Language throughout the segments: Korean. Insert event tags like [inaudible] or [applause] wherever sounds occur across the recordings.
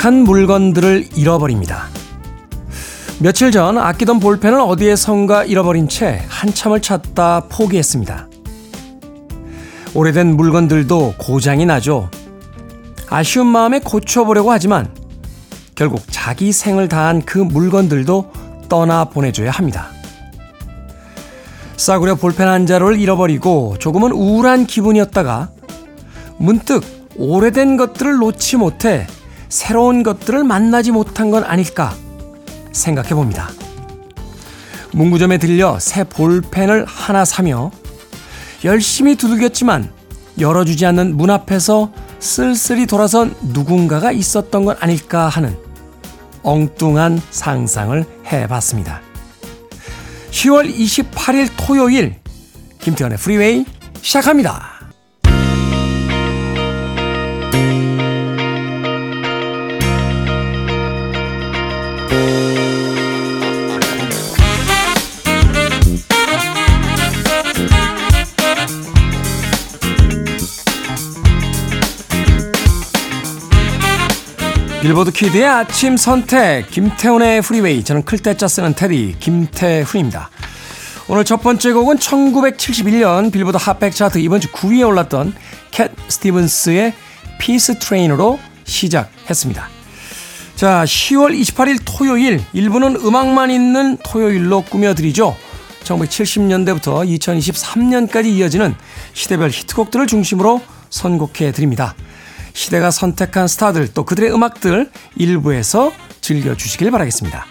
익숙한 물건들을 잃어버립니다. 며칠 전 아끼던 볼펜을 어디에선가 잃어버린 채 한참을 찾다 포기했습니다. 오래된 물건들도 고장이 나죠. 아쉬운 마음에 고쳐보려고 하지만 결국 자기 생을 다한 그 물건들도 떠나 보내줘야 합니다. 싸구려 볼펜 한 자루를 잃어버리고 조금은 우울한 기분이었다가 문득 오래된 것들을 놓지 못해 새로운 것들을 만나지 못한 건 아닐까 생각해 봅니다. 문구점에 들려 새 볼펜을 하나 사며 열심히 두들겼지만 열어주지 않는 문 앞에서 쓸쓸히 돌아선 누군가가 있었던 건 아닐까 하는 엉뚱한 상상을 해봤습니다. 10월 28일 토요일 김태훈의 프리웨이 시작합니다. 빌보드 Kid의 아침 선택 김태훈의 프리웨이 저는 클 태 자 쓰는 테디 김태훈입니다. 오늘 첫 번째 곡은 1971년 빌보드 핫백 차트 이번 주 9위에 올랐던 캣 스티븐스의 Peace Train으로 시작했습니다. 자, 10월 28일 토요일 일부는 음악만 있는 토요일로 꾸며드리죠. 1970년대부터 2023년까지 이어지는 시대별 히트곡들을 중심으로 선곡해 드립니다. 시대가 선택한 스타들 또 그들의 음악들 일부에서 즐겨주시길 바라겠습니다.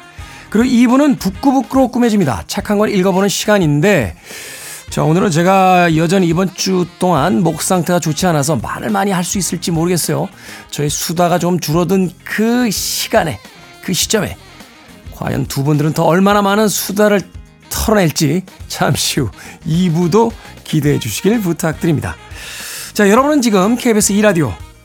그리고 2부는 북구북구로 꾸며집니다. 책한권 읽어보는 시간인데 자 오늘은 제가 여전히 이번 주 동안 목 상태가 좋지 않아서 말을 많이 할 수 있을지 모르겠어요. 저희 수다가 좀 줄어든 그 시간에 그 시점에 과연 두 분들은 더 얼마나 많은 수다를 털어낼지 잠시 후 2부도 기대해 주시길 부탁드립니다. 자 여러분은 지금 KBS 2라디오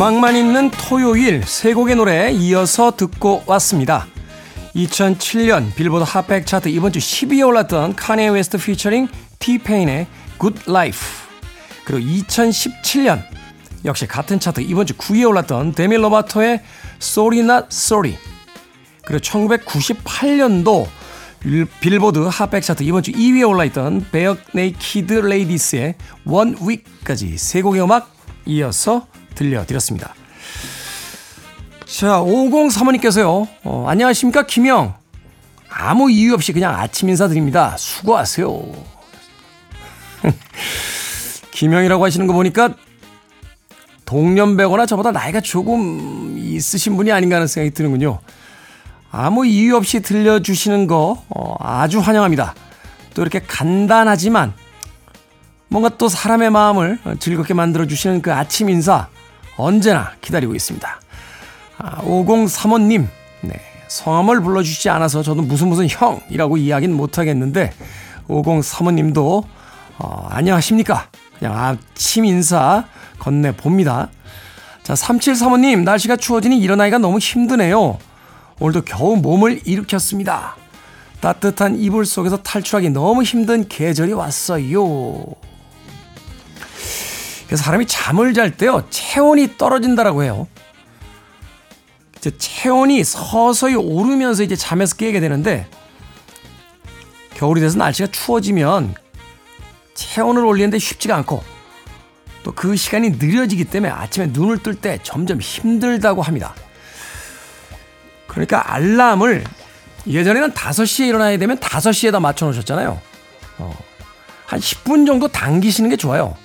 음악만 있는 토요일 세 곡의 노래 이어서 듣고 왔습니다. 2007년 빌보드 핫백 차트 이번 주 10위에 올랐던 카녜 웨스트 피처링 티페인의 Good Life 그리고 2017년 역시 같은 차트 이번 주 9위에 올랐던 데미 로바토의 Sorry Not Sorry 그리고 1998년도 빌보드 핫백 차트 이번 주 2위에 올라있던 베어 네이키드 레이디스의 One Week까지 세 곡의 음악 이어서 들려드렸습니다. 자, 5035님께서요. 어, 안녕하십니까, 김영. 아무 이유 없이 그냥 아침 인사드립니다. 수고하세요. [laughs] 김영이라고 하시는 거 보니까 동년배거나 저보다 나이가 조금 있으신 분이 아닌가 하는 생각이 드는군요. 아무 이유 없이 들려주시는 거 어, 아주 환영합니다. 또 이렇게 간단하지만 뭔가 또 사람의 마음을 즐겁게 만들어주시는 그 아침 인사 언제나 기다리고 있습니다. 아, 5035님, 네. 성함을 불러주시지 않아서 저도 무슨 무슨 형이라고 이야기는 못하겠는데, 5035님도, 어, 안녕하십니까? 그냥 아침 인사 건네 봅니다. 자, 3735님, 날씨가 추워지니 일어나기가 너무 힘드네요. 오늘도 겨우 몸을 일으켰습니다. 따뜻한 이불 속에서 탈출하기 너무 힘든 계절이 왔어요. 그래서 사람이 잠을 잘 때요, 체온이 떨어진다라고 해요. 이제 체온이 서서히 오르면서 이제 잠에서 깨게 되는데, 겨울이 돼서 날씨가 추워지면 체온을 올리는데 쉽지가 않고, 또 그 시간이 느려지기 때문에 아침에 눈을 뜰 때 점점 힘들다고 합니다. 그러니까 알람을 예전에는 5시에 일어나야 되면 5시에다 맞춰 놓으셨잖아요. 어, 한 10분 정도 당기시는 게 좋아요.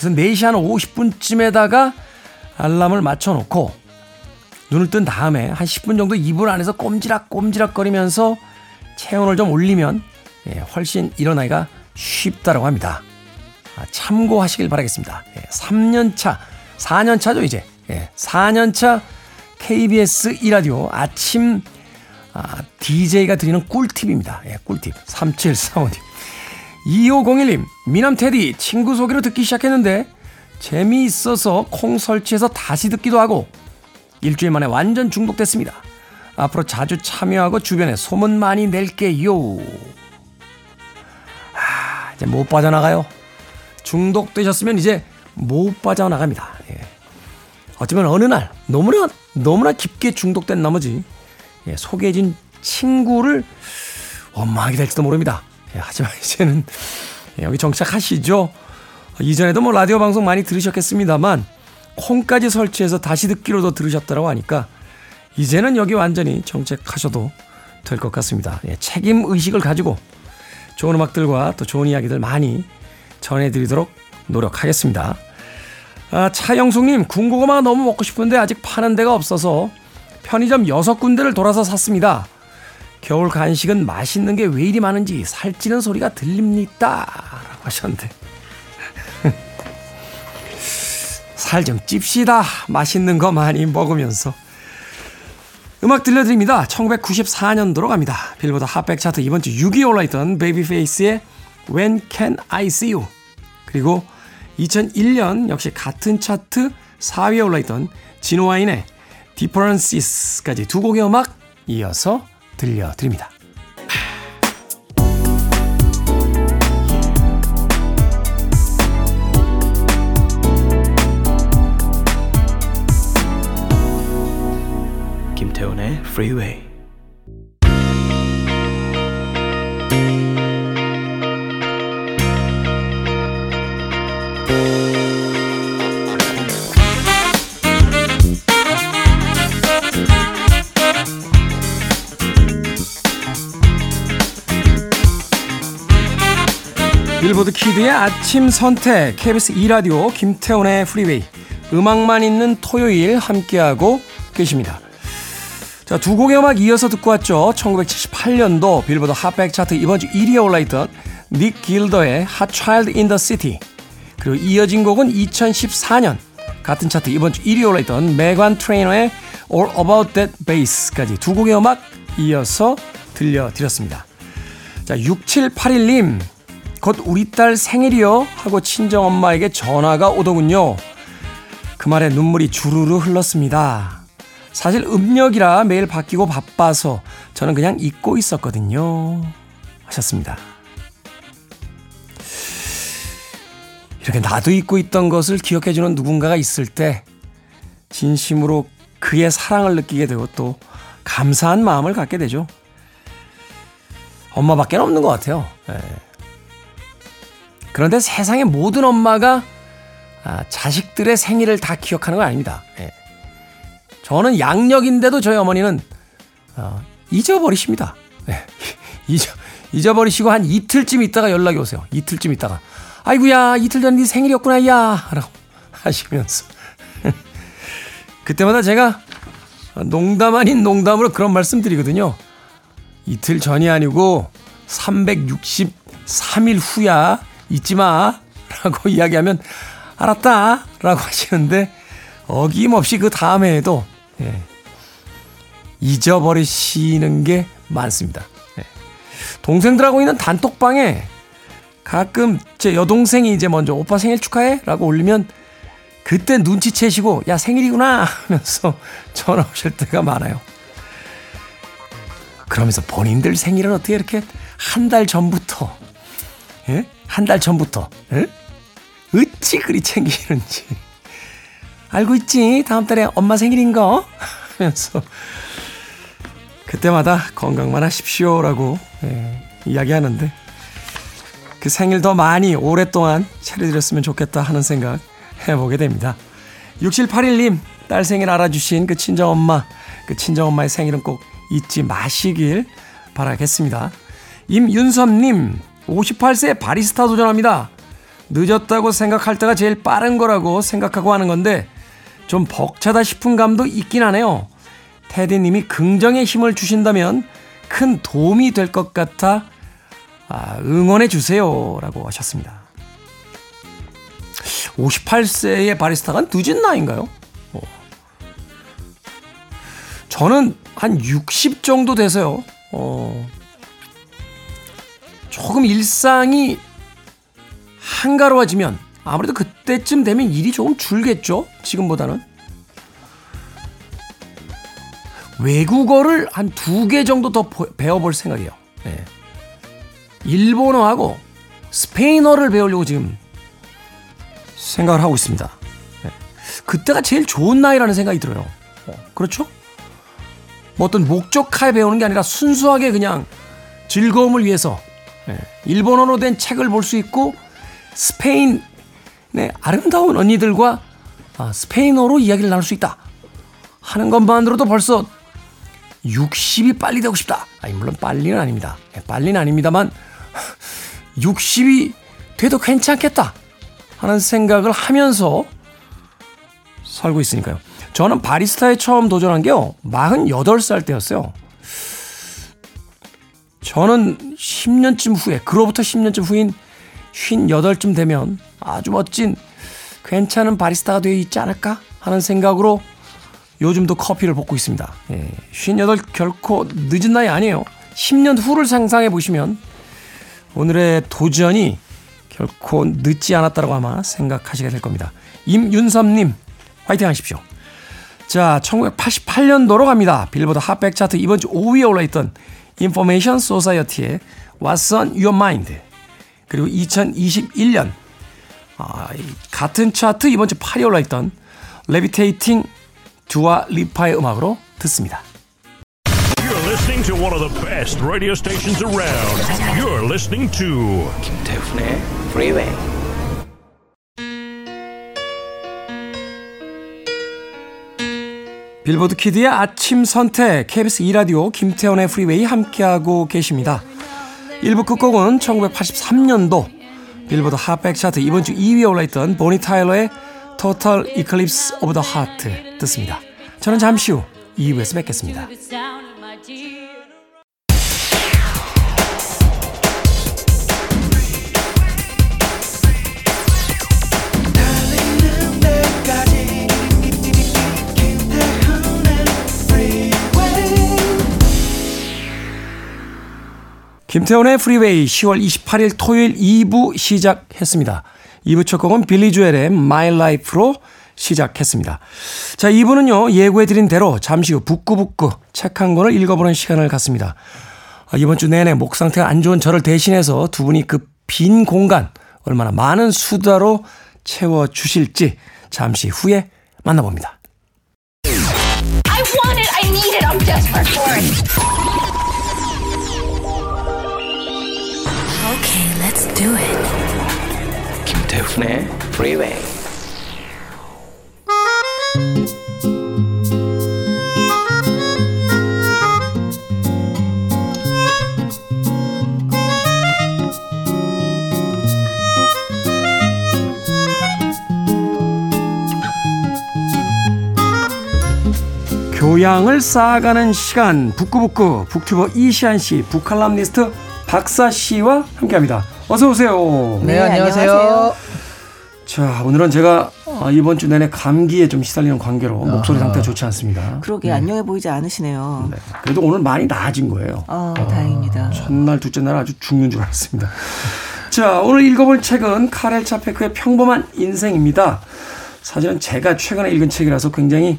그래서 4시 한 50분쯤에다가 알람을 맞춰놓고 눈을 뜬 다음에 한 10분 정도 이불 안에서 꼼지락꼼지락 거리면서 체온을 좀 올리면 예, 훨씬 일어나기가 쉽다라고 합니다. 아, 참고하시길 바라겠습니다. 예, 3년차, 4년차죠 이제. 예, 4년차 KBS 이라디오 아침 아, DJ가 드리는 꿀팁입니다. 예, 꿀팁. 3745님. 2501님, 미남 테디 친구 소개로 듣기 시작했는데 재미있어서 콩 설치해서 다시 듣기도 하고 일주일 만에 완전 중독됐습니다. 앞으로 자주 참여하고 주변에 소문 많이 낼게요. 아, 이제 못 빠져나가요. 중독되셨으면 이제 못 빠져나갑니다. 예. 어쩌면 어느 날 너무나 너무나 깊게 중독된 나머지 예, 소개해진 친구를 원망하게 될지도 모릅니다. 예, 하지만 [laughs] 이제는 예, 여기 정착하시죠. 이전에도 뭐 라디오 방송 많이 들으셨겠습니다만 콩까지 설치해서 다시 듣기로도 들으셨다고 하니까 이제는 여기 완전히 정착하셔도 될 것 같습니다. 예, 책임 의식을 가지고 좋은 음악들과 또 좋은 이야기들 많이 전해드리도록 노력하겠습니다. 아, 차영숙님, 군고구마가 너무 먹고 싶은데 아직 파는 데가 없어서 편의점 6군데를 돌아서 샀습니다. 겨울 간식은 맛있는 게 왜 이리 많은지 살찌는 소리가 들립니다. 라고 하셨는데. [laughs] 살 좀 찝시다. 맛있는 거 많이 먹으면서. 음악 들려드립니다. 1994년도로 갑니다. 빌보드 핫백 차트 이번 주 6위에 올라있던 베이비페이스의 When Can I See You 그리고 2001년 역시 같은 차트 4위에 올라있던 진호와인의 Differences까지 두 곡의 음악 이어서 들려드립니다. 김태훈의 Freeway. 빌보드 키드의 아침 선택 KBS 2라디오 김태훈의 프리웨이 음악만 있는 토요일 함께하고 계십니다. 자, 두 곡의 음악 이어서 듣고 왔죠. 1978년도 빌보드 핫백 차트 이번 주 1위에 올라있던 닉 길더의 Hot Child in 그리고 이어진 곡은 2014년 같은 차트 이번 주 1위에 올라있던 메관 트레이너의 All About That Bass까지 두 곡의 음악 이어서 들려드렸습니다. 자, 6781님 곧 우리 딸 생일이요 하고 친정 엄마에게 전화가 오더군요. 그 말에 눈물이 주르르 흘렀습니다. 사실 음력이라 매일 바뀌고 바빠서 저는 그냥 잊고 있었거든요. 하셨습니다. 이렇게 나도 잊고 있던 것을 기억해주는 누군가가 있을 때 진심으로 그의 사랑을 느끼게 되고 또 감사한 마음을 갖게 되죠. 엄마밖에 없는 것 같아요. 네. 그런데 세상의 모든 엄마가 아, 자식들의 생일을 다 기억하는 건 아닙니다. 네. 저는 양력인데도 저희 어머니는 어, 잊어버리십니다. 네. [laughs] 잊어, 잊어버리시고 한 이틀쯤 있다가 연락이 오세요. 이틀쯤 있다가 아이구야 이틀 전에 네 생일이었구나 야 라고 [laughs] 하시면서 [laughs] 그때마다 제가 농담 아닌 농담으로 그런 말씀 드리거든요. 이틀 전이 아니고 363일 후야 잊지 마 [laughs] 라고 이야기하면 알았다 라고 하시는데 어김없이 그 다음 해에도 예. 잊어버리시는 게 많습니다. 예. 동생들하고 있는 단톡방에 가끔 제 여동생이 이제 먼저 오빠 생일 축하해 라고 올리면 그때 눈치채시고 야 생일이구나 [laughs] 하면서 전화 오실 때가 많아요. 그러면서 본인들 생일은 어떻게 이렇게 한 달 전부터 예? 한 달 전부터 예? 어찌 그리 챙기는지 알고 있지 다음 달에 엄마 생일인 거 하면서 그때마다 건강만 하십시오라고 예, 이야기하는데 그 생일 더 많이 오랫동안 차려드렸으면 좋겠다 하는 생각 해보게 됩니다. 6781님 딸 생일 알아주신 그 친정엄마 그 친정엄마의 생일은 꼭 잊지 마시길 바라겠습니다. 임윤섭님 58세 바리스타 도전합니다. 늦었다고 생각할 때가 제일 빠른 거라고 생각하고 하는 건데 좀 벅차다 싶은 감도 있긴 하네요. 테디님이 긍정의 힘을 주신다면 큰 도움이 될 것 같아 아, 응원해 주세요. 라고 하셨습니다. 58세의 바리스타가 늦은 나이인가요? 어. 저는 한 60 정도 돼서요. 어, 조금 일상이 한가로워지면 아무래도 그때쯤 되면 일이 조금 줄겠죠. 지금보다는. 외국어를 한 두 개 정도 더 배워볼 생각이에요. 네. 일본어하고 스페인어를 배우려고 지금 생각을 하고 있습니다. 네. 그때가 제일 좋은 나이라는 생각이 들어요. 어, 그렇죠? 뭐 어떤 목적하에 배우는 게 아니라 순수하게 그냥 즐거움을 위해서 네. 일본어로 된 책을 볼 수 있고 스페인의 아름다운 언니들과 아, 스페인어로 이야기를 나눌 수 있다 하는 것만으로도 벌써 60이 빨리 되고 싶다. 아니, 물론 빨리는 아닙니다. 네, 빨리는 아닙니다만 [laughs] 60이 돼도 괜찮겠다 하는 생각을 하면서 살고 있으니까요. 저는 바리스타에 처음 도전한 게요. 48살 때였어요. 저는 10년쯤 후에, 그로부터 10년쯤 후인 58쯤 되면 아주 멋진 괜찮은 바리스타가 되어 있지 않을까 하는 생각으로 요즘도 커피를 볶고 있습니다. 예, 58 결코 늦은 나이 아니에요. 10년 후를 상상해 보시면 오늘의 도전이 결코 늦지 않았다고 아마 생각하시게 될 겁니다. 임윤섭님, 화이팅 하십시오. 자, 1988년도로 갑니다. 빌보드 핫백 차트 이번 주 5위에 올라있던 인포메이션 소사이어티의 What's on Your Mind 그리고 2021년 아, 같은 차트 이번 주 8위에 올라있던 Levitating 두아 리파의 음악으로 듣습니다. You're listening to one of the best radio stations around. You're listening to 김태훈의 Freeway. 빌보드 Kid의 아침 선택 KBS 2라디오 김태훈의 프리웨이 함께하고 계십니다. 1부 끝곡은 1983년도 빌보드 핫백 차트 이번 주 2위에 올라있던 보니 타일러의 Total Eclipse of the Heart 듣습니다. 저는 잠시 후 2부에서 뵙겠습니다. 김태훈의 프리웨이 10월 28일 토요일 2부 시작했습니다. 2부 첫 곡은 빌리 조엘의 My Life로 시작했습니다. 자, 2부는요, 예고해드린 대로 잠시 후 북끄북끄 책 한 권을 읽어보는 시간을 갖습니다. 아, 이번 주 내내 목 상태가 안 좋은 저를 대신해서 두 분이 그 빈 공간 얼마나 많은 수다로 채워주실지 잠시 후에 만나봅니다. Do it. 김태훈의 Freeway. 교양을 쌓아가는 시간 북구북구 북튜버 이시안 씨, 북칼럼니스트 박사 씨와 함께합니다. 어서 오세요. 네, 안녕하세요. 자, 오늘은 제가 어, 이번 주 내내 감기에 좀 시달리는 관계로 목소리 상태가 좋지 않습니다. 그러게 네. 안녕해 보이지 않으시네요. 네. 그래도 오늘 많이 나아진 거예요. 아, 어, 다행입니다. 첫날, 둘째 날 아주 죽는 줄 알았습니다. 자, 오늘 읽어볼 책은 카렐 차페크의 평범한 인생입니다. 사실은 제가 최근에 읽은 책이라서 굉장히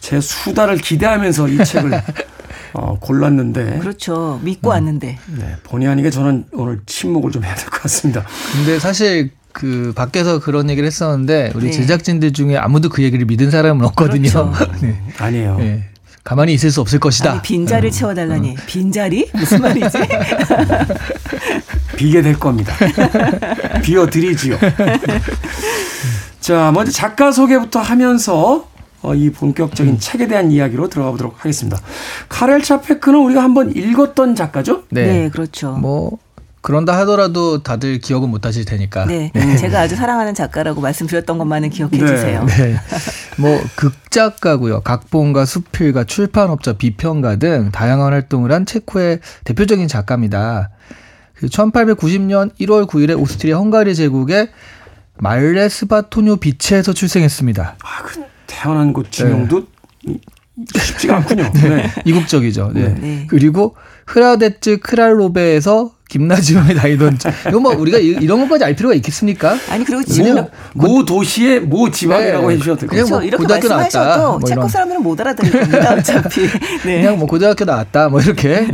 제 수다를 기대하면서 이 책을 [laughs] 어, 골랐는데. 그렇죠. 믿고 음, 왔는데. 네. 본의 아니게 저는 오늘 침묵을 좀 해야 될 것 같습니다. 근데 사실 그 밖에서 그런 얘기를 했었는데 우리 네. 제작진들 중에 아무도 그 얘기를 믿은 사람은 없거든요. 그렇죠. [laughs] 네. 아니에요. 네. 가만히 있을 수 없을 것이다. 아니, 빈자리를 음. 채워달라니. 음. 빈자리? 무슨 말이지? [laughs] 비게 될 겁니다. 비워드리지요. [laughs] 자, 먼저 작가 소개부터 하면서 어, 이 본격적인 음. 책에 대한 이야기로 들어가 보도록 하겠습니다. 카렐 차페크는 우리가 한번 읽었던 작가죠? 네, 네 그렇죠. 뭐 그런다 하더라도 다들 기억은 못 하실 테니까. 네. 네. 제가 아주 사랑하는 작가라고 말씀드렸던 것만은 기억해 네. 주세요. 네. 뭐 극작가고요. 각본가, 수필가, 출판업자, 비평가 등 다양한 활동을 한 체코의 대표적인 작가입니다. 1890년 1월 9일에 오스트리아 헝가리 제국의 말레스바토뇨 비체에서 출생했습니다. 아, 그 태어난 곳 지명도 네. 쉽지가 않군요. [laughs] 네. 이국적이죠. 네. 네. 그리고 흐라데츠 크랄로베에서 김나지움에 다니던 이거 뭐 우리가 이- 이런 것까지 알 필요가 있겠습니까? 아니 그리고 지금 모, 모 도시의 모 지방이라고 네. 해주셔도 그냥 같아요. 뭐 그렇죠. 이렇게 고등학교 나왔다, 말씀하셔도 뭐 체코. 사람들은 못 알아들을 겁니다. 어차피. [laughs] 네. 그냥 뭐 고등학교 나왔다 뭐 이렇게.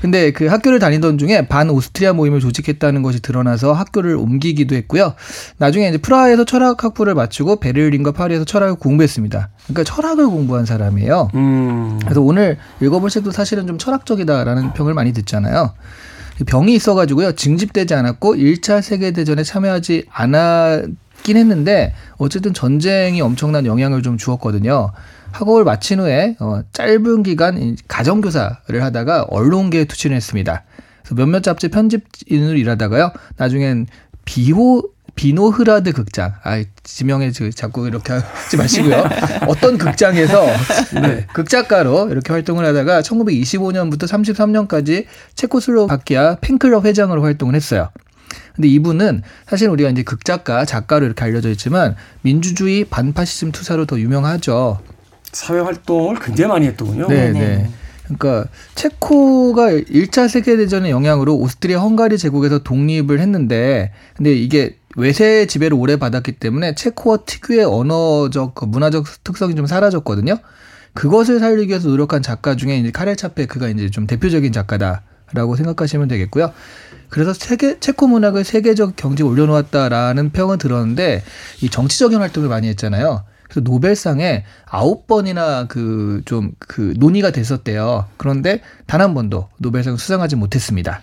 근데 그 학교를 다니던 중에 반 오스트리아 모임을 조직했다는 것이 드러나서 학교를 옮기기도 했고요. 나중에 이제 프라하에서 철학 학부를 마치고 베를린과 파리에서 철학을 공부했습니다. 그러니까 철학을 공부한 사람이에요. 음. 그래서 오늘 읽어볼 책도 사실은 좀 철학적이다라는 평을 많이 듣잖아요. 병이 있어가지고요. 징집되지 않았고 1차 세계 대전에 참여하지 않았긴 했는데 어쨌든 전쟁이 엄청난 영향을 좀 주었거든요. 학업을 마친 후에 어, 짧은 기간 이 가정교사를 하다가 언론계에 투신을 했습니다. 그래서 몇몇 잡지 편집인으로 일하다가요. 나중엔 비호 비노흐라드 극장. 아, 지명에 저 자꾸 이렇게 하지 마시고요. [laughs] 어떤 극장에서 네, 극작가로 이렇게 활동을 하다가 1925년부터 33년까지 체코슬로바키아 팬클럽 회장으로 활동을 했어요. 근데 이분은 사실 우리가 이제 극작가, 작가로 이렇게 알려져 있지만 민주주의 반파시즘 투사로 더 유명하죠. 사회 활동을 굉장히 많이 했더군요. 네, 네네. 네. 그러니까 체코가 1차 세계 대전의 영향으로 오스트리아 헝가리 제국에서 독립을 했는데 근데 이게 외세 지배를 오래 받았기 때문에 체코어 특유의 언어적 그 문화적 특성이 좀 사라졌거든요. 그것을 살리기 위해서 노력한 작가 중에 이제 카렐 차페크가 이제 좀 대표적인 작가다라고 생각하시면 되겠고요. 그래서 세계 체코 문학을 세계적 경지에 올려놓았다라는 평은 들었는데 이 정치적인 활동을 많이 했잖아요. 그래서 노벨상에 아홉 번이나 그 좀그 논의가 됐었대요. 그런데 단 한 번도 노벨상 수상하지 못했습니다.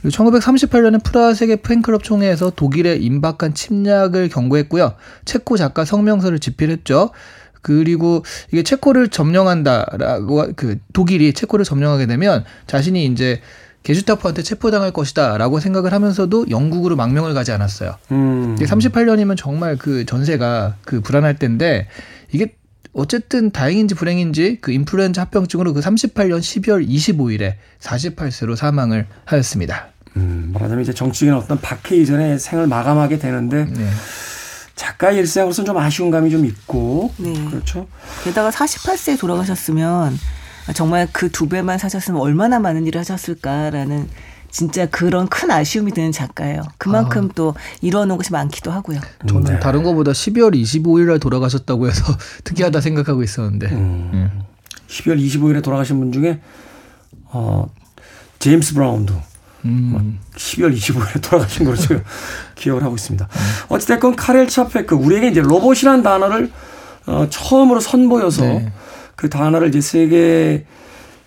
그리고 1938년에 프라하 세계 팬클럽 총회에서 독일의 임박한 침략을 경고했고요. 체코 작가 성명서를 집필했죠. 그리고 이게 체코를 점령한다라고 그 독일이 체코를 점령하게 되면 자신이 이제 게슈타포한테 체포당할 것이다라고 생각을 하면서도 영국으로 망명을 가지 않았어요. 음. 이게 38년이면 정말 그 전세가 그 불안할 때인데 이게 어쨌든 다행인지 불행인지 그 인플루엔자 합병증으로 그 38년 12월 25일에 48세로 사망을 하였습니다. 음, 말하자면 이제 정치적인 어떤 박해 이전에 생을 마감하게 되는데 네. 작가 일생으로서는 좀 아쉬운 감이 좀 있고 네. 그렇죠. 게다가 48세에 돌아가셨으면 정말 그 두 배만 사셨으면 얼마나 많은 일을 하셨을까라는 진짜 그런 큰 아쉬움이 드는 작가예요. 그만큼 또 이뤄놓은 것이 많기도 하고요. 저는 네. 다른 것보다 12월 25일 날 돌아가셨다고 해서 [laughs] 특이하다 생각하고 있었는데. 음. 12월 25일에 돌아가신 분 중에 어 제임스 브라운도 음. 12월 25일에 [laughs] 돌아가신 걸로 제가 [laughs] 기억을 하고 있습니다. 어찌됐건 카렐 차페크 우리에게 이제 로봇이라는 단어를 어, 처음으로 선보여서 네. 그 단어를 이제 세계에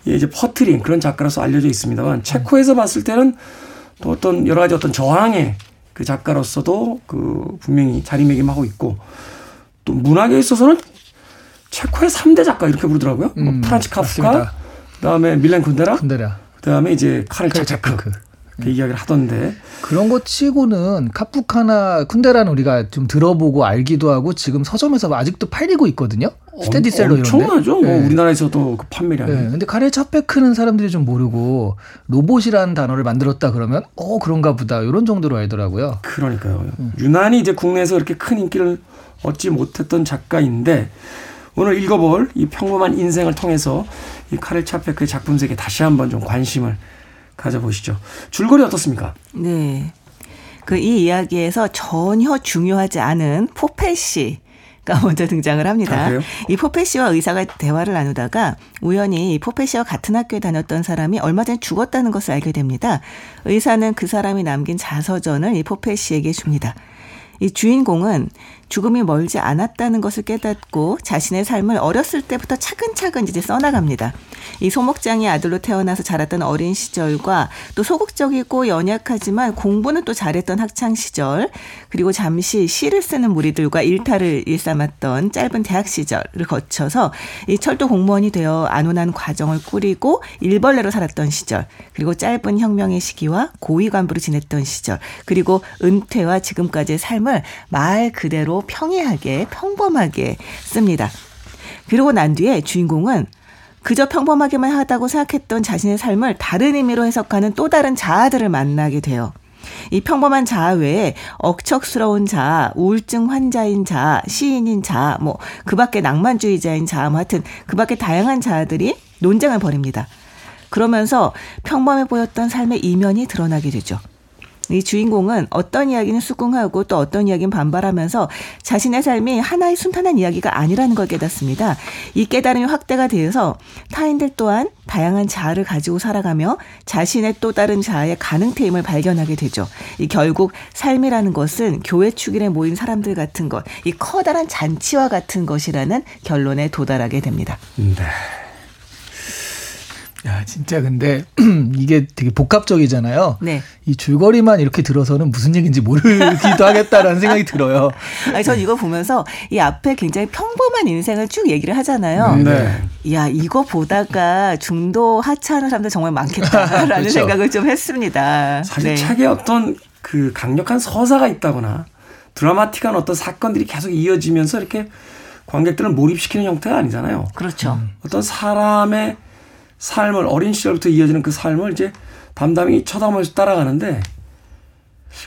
이제 퍼트린 그런 작가로서 알려져 있습니다만 체코에서 봤을 때는 또 어떤 여러 가지 어떤 저항의 그 작가로서도 그 분명히 자리매김하고 있고 또 문학에 있어서는 체코의 3대 작가 이렇게 부르더라고요. 뭐 음, 프란치 카프카, 맞습니다. 그다음에 밀렌 쿤데라, 군대라. 그다음에 이제 차페크 차페크. 그 이야기를 하던데 그런 거 치고는 카프카나 쿤데라는 우리가 좀 들어보고 알기도 하고 지금 서점에서 아직도 팔리고 있거든요. 스테디셀러 이런 데. 엄청나죠. 뭐 네. 우리나라에서도 그 판매량이. 네, 근데 카레 차페크는 사람들이 좀 모르고 로봇이라는 단어를 만들었다 그러면 어 그런가 보다 이런 정도로 알더라고요. 그러니까요. 유난히 이제 국내에서 그렇게 큰 인기를 얻지 못했던 작가인데 오늘 읽어볼 이 평범한 인생을 통해서 이 카렐 차페크의 작품 세계 다시 한번 좀 관심을 가져보시죠. 줄거리 어떻습니까? 네. 그 이 이야기에서 전혀 중요하지 않은 포페 씨 가 [laughs] 먼저 등장을 합니다. 아? 이 포페 씨와 의사가 대화를 나누다가 우연히 이 포페 씨와 같은 학교에 다녔던 사람이 얼마 전에 죽었다는 것을 알게 됩니다. 의사는 그 사람이 남긴 자서전을 이 포페 씨에게 줍니다. 이 주인공은 죽음이 멀지 않았다는 것을 깨닫고 자신의 삶을 어렸을 때부터 차근차근 이제 써나갑니다. 이 소목장의 아들로 태어나서 자랐던 어린 시절과 또 소극적이고 연약하지만 공부는 또 잘했던 학창 시절 그리고 잠시 시를 쓰는 무리들과 일탈을 일삼았던 짧은 대학 시절을 거쳐서 이 철도 공무원이 되어 안온한 과정을 꾸리고 일벌레로 살았던 시절 그리고 짧은 혁명의 시기와 고위 간부로 지냈던 시절 그리고 은퇴와 지금까지의 삶을 말 그대로 평이하게 평범하게 씁니다. 그러고 난 뒤에 주인공은 그저 평범하게만 하다고 생각했던 자신의 삶을 다른 의미로 해석하는 또 다른 자아들을 만나게 돼요. 이 평범한 자아 외에 억척스러운 자아, 우울증 환자인 자아, 시인인 자아, 뭐 그 밖에 낭만주의자인 자아, 뭐 하여튼 그 밖에 다양한 자아들이 논쟁을 벌입니다. 그러면서 평범해 보였던 삶의 이면이 드러나게 되죠. 이 주인공은 어떤 이야기는 수긍하고 또 어떤 이야기는 반발하면서 자신의 삶이 하나의 순탄한 이야기가 아니라는 걸 깨닫습니다. 이 깨달음이 확대가 되어서 타인들 또한 다양한 자아를 가지고 살아가며 자신의 또 다른 자아의 가능태임을 발견하게 되죠. 이 결국 삶이라는 것은 교회 축일에 모인 사람들 같은 것, 이 커다란 잔치와 같은 것이라는 결론에 도달하게 됩니다. 네. 야, 진짜 근데 [clears throat] 이게 되게 복합적이잖아요. 네. 이 줄거리만 이렇게 들어서는 무슨 얘기인지 모르기도 하겠다라는 생각이 들어요. [laughs] 아니, 전 이거 보면서 이 앞에 굉장히 평범한 인생을 쭉 얘기를 하잖아요. 네. 야, 이거 보다가 중도 하차하는 사람들 정말 많겠다라는 [laughs] 그렇죠. 생각을 좀 했습니다. 사실 네. 책에 어떤 그 강력한 서사가 있다거나 드라마틱한 어떤 사건들이 계속 이어지면서 이렇게 관객들을 몰입시키는 형태가 아니잖아요. 그렇죠. 어떤 사람의 삶을 어린 시절부터 이어지는 그 삶을 이제 담담히 쳐다보면서 따라가는데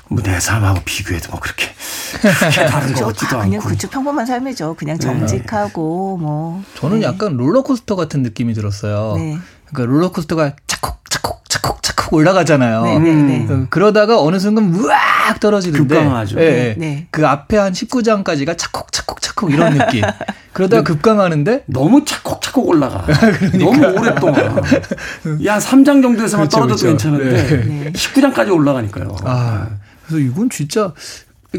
뭐 내 삶하고 비교해도 뭐 그렇게 그렇게 [laughs] 다른 것저 같지도 다 그냥 않고 그쵸 평범한 삶이죠. 그냥 정직하고 뭐. 저는 네. 약간 롤러코스터 같은 느낌이 들었어요. 네. 그러니까 롤러코스터가 차콕 차콕 차콕 차콕 올라가잖아요. 네, 네, 네. 어, 그러다가 어느 순간 우악 떨어지는데 급강하죠. 예, 네, 예. 네. 그 앞에 한 19장까지가 차콕 차콕 차콕 이런 [laughs] 느낌. 그러다가 급강하는데 너무 차콕차콕 올라가. [laughs] 그러니까. 너무 오랫동안. 야, 3장 정도에서만 그렇죠, 떨어져도 그렇죠. 괜찮은데 네. 19장까지 올라가니까요. 아, 그래서 이건 진짜